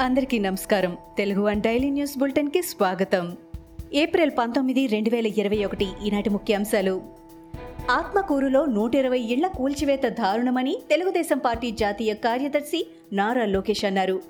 అందరికీ నమస్కారం. Telugu one daily news బులెటిన్కి స్వాగతం. ఏప్రిల్ పంతొమ్మిది రెండు వేల ఇరవై ఒకటి ఈనాటి ముఖ్యాంశాలు. ఆత్మకూరులో నూట ఇరవై ఇళ్ళ కూల్చివేత దారుణమని తెలుగుదేశం పార్టీ జాతీయ కార్యదర్శి నారా లోకేష్ అన్నారు.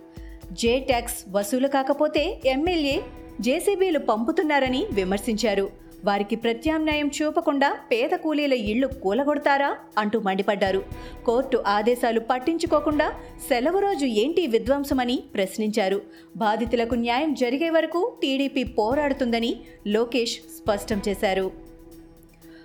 జే ట్యాక్స్ వసూలు కాకపోతే ఎమ్మెల్యే జేసీబీలు పంపుతున్నారని విమర్శించారు. వారికి ప్రత్యామ్నాయం చూపకుండా పేద కూలీల ఇళ్ళు కూలగొడతారా అంటూ మండిపడ్డారు. కోర్టు ఆదేశాలు పట్టించుకోకుండా సెలవు రోజు ఏంటి విధ్వంసమని ప్రశ్నించారు. బాధితులకు న్యాయం జరిగే వరకు టీడీపీ పోరాడుతుందని లోకేష్ స్పష్టం చేశారు.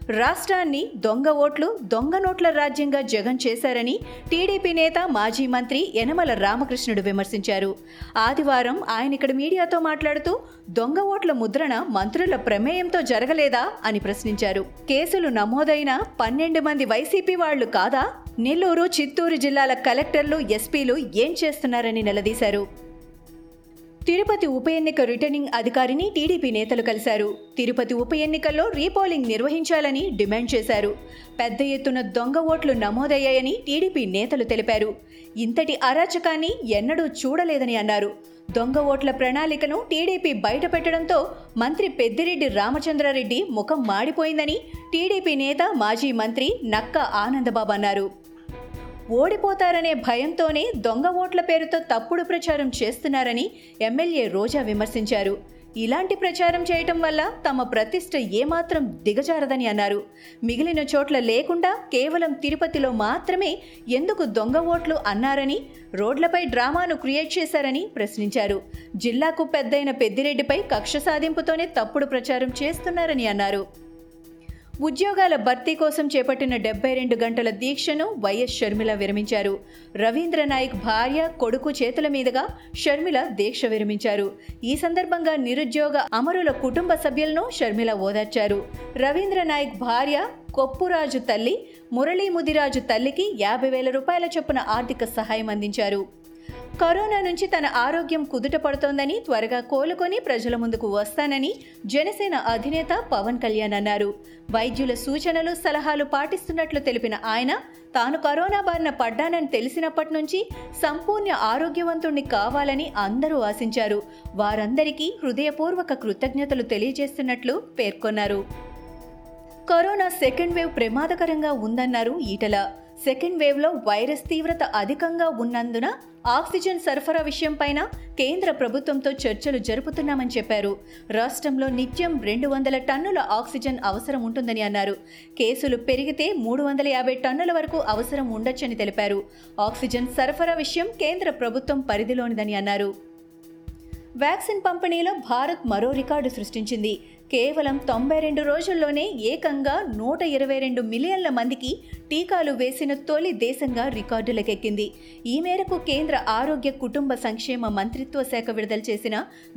రాష్ట్రాన్ని దొంగ ఓట్లు దొంగ నోట్ల రాజ్యంగా జగన్ చేశారని టీడీపీ నేత మాజీ మంత్రి యనమల రామకృష్ణుడు విమర్శించారు. ఆదివారం ఆయన ఇక్కడ మీడియాతో మాట్లాడుతూ దొంగ ఓట్ల ముద్రణ మంత్రుల ప్రమేయంతో జరగలేదా? అని ప్రశ్నించారు. కేసులు నమోదైన పన్నెండు మంది వైసీపీ వాళ్ళు కాదా? నెల్లూరు చిత్తూరు జిల్లాల కలెక్టర్లు ఎస్పీలు ఏం చేస్తున్నారని నిలదీశారు. తిరుపతి ఉప ఎన్నిక రిటర్నింగ్ అధికారిని టీడీపీ నేతలు కలిశారు. తిరుపతి ఉప ఎన్నికల్లో రీపోలింగ్ నిర్వహించాలని డిమాండ్ చేశారు. పెద్ద ఎత్తున దొంగ ఓట్లు నమోదయ్యాయని టీడీపీ నేతలు తెలిపారు. ఇంతటి అరాచకాన్ని ఎన్నడూ చూడలేదని అన్నారు. దొంగ ఓట్ల ప్రణాళికను టీడీపీ బయటపెట్టడంతో మంత్రి పెద్దిరెడ్డి రామచంద్రారెడ్డి ముఖం మాడిపోయిందని టీడీపీ నేత మాజీ మంత్రి నక్క ఆనందబాబు అన్నారు. ఓడిపోతారనే భయంతోనే దొంగ ఓట్ల పేరుతో తప్పుడు ప్రచారం చేస్తున్నారని ఎమ్మెల్యే రోజా విమర్శించారు. ఇలాంటి ప్రచారం చేయటం వల్ల తమ ప్రతిష్ట ఏమాత్రం దిగజారదని అన్నారు. మిగిలిన చోట్ల లేకుండా కేవలం తిరుపతిలో మాత్రమే ఎందుకు దొంగ ఓట్లు అన్నారని రోడ్లపై డ్రామాను క్రియేట్ చేశారని ప్రశ్నించారు. జిల్లాకు పెద్దయిన పెద్దిరెడ్డిపై కక్ష సాధింపుతోనే తప్పుడు ప్రచారం చేస్తున్నారని అన్నారు. ఉద్యోగాల భర్తీ కోసం చేపట్టిన డెబ్బై రెండు గంటల దీక్షను వైఎస్ షర్మిల విరమించారు. రవీంద్ర నాయక్ భార్య కొడుకు చేతుల మీదుగా షర్మిల దీక్ష విరమించారు. ఈ సందర్భంగా నిరుద్యోగ అమరుల కుటుంబ సభ్యులను షర్మిల ఓదార్చారు. రవీంద్ర నాయక్ భార్య కొప్పురాజు తల్లి మురళీ ముదిరాజు తల్లికి యాభై వేల రూపాయల చొప్పున ఆర్థిక సహాయం అందించారు. కరోనా నుంచి తన ఆరోగ్యం కుదుట పడుతోందని త్వరగా కోలుకొని ప్రజల ముందుకు వస్తానని జనసేన అధినేత పవన్ కళ్యాణ్ అన్నారు. వైద్యుల సూచనలు సలహాలు పాటిస్తున్నట్లు తెలిపిన ఆయన తాను కరోనా బారిన పడ్డానని తెలిసినప్పటి నుంచి సంపూర్ణ ఆరోగ్యవంతుణ్ణి కావాలని అందరూ ఆశించారు. వారందరికీ హృదయపూర్వక కృతజ్ఞతలు తెలియజేస్తున్నట్లు పేర్కొన్నారు. కరోనా సెకండ్ వేవ్ ప్రమాదకరంగా ఉందన్నారు ఈటల. సెకండ్ వేవ్లో వైరస్ తీవ్రత అధికంగా ఉన్నందున ఆక్సిజన్ సరఫరా విషయంపైన కేంద్ర ప్రభుత్వంతో చర్చలు జరుపుతున్నామని చెప్పారు. రాష్ట్రంలో నిత్యం రెండు వందల టన్నుల ఆక్సిజన్ అవసరం ఉంటుందని అన్నారు. కేసులు పెరిగితే మూడు వందల యాభై టన్నుల వరకు అవసరం ఉండొచ్చని తెలిపారు. ఆక్సిజన్ సరఫరా విషయం కేంద్ర ప్రభుత్వం పరిధిలోనిదని అన్నారు. వ్యాక్సిన్ పంపిణీలో భారత్ మరో రికార్డు సృష్టించింది. కేవలం తొంభై రెండు రోజుల్లోనే ఏకంగా నూట ఇరవై రెండు మిలియన్ల మందికి టీకాలు వేసిన తొలి దేశంగా రికార్డులకెక్కింది. ఈ మేరకు కేంద్ర ఆరోగ్య కుటుంబ సంక్షేమ మంత్రిత్వ శాఖ విడుదల చేసిన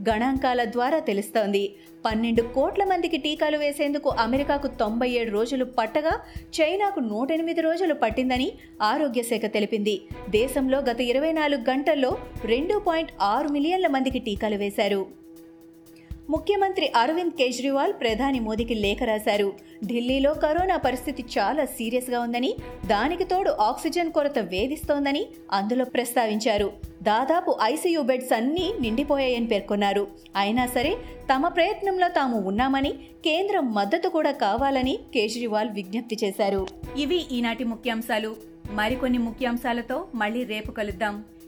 గణాంకాల ద్వారా తెలుస్తోంది. పన్నెండు కోట్ల మందికి టీకాలు వేసేందుకు అమెరికాకు తొంభై ఏడు రోజులు పట్టగా చైనాకు నూట ఎనిమిది రోజులు పట్టిందని ఆరోగ్య శాఖ తెలిపింది. దేశంలో గత ఇరవై నాలుగు గంటల్లో రెండు పాయింట్ ఆరు మిలియన్ల మందికి టీకాలు వేశారు. ముఖ్యమంత్రి అరవింద్ కేజ్రీవాల్ ప్రధాని మోదీకి లేఖ రాశారు. ఢిల్లీలో కరోనా పరిస్థితి చాలా సీరియస్గా ఉందని దానికి తోడు ఆక్సిజన్ కొరత వేధిస్తోందని అందులో ప్రస్తావించారు. దాదాపు ఐసీయూ బెడ్స్ అన్నీ నిండిపోయాయని పేర్కొన్నారు. అయినా సరే తమ ప్రయత్నంలో తాము ఉన్నామని కేంద్రం మద్దతు కూడా కావాలని కేజ్రీవాల్ విజ్ఞప్తి చేశారు. ఇవి ఈనాటి ముఖ్యాంశాలు. మరికొన్ని ముఖ్యాంశాలతో మళ్ళీ రేపు కలుద్దాం.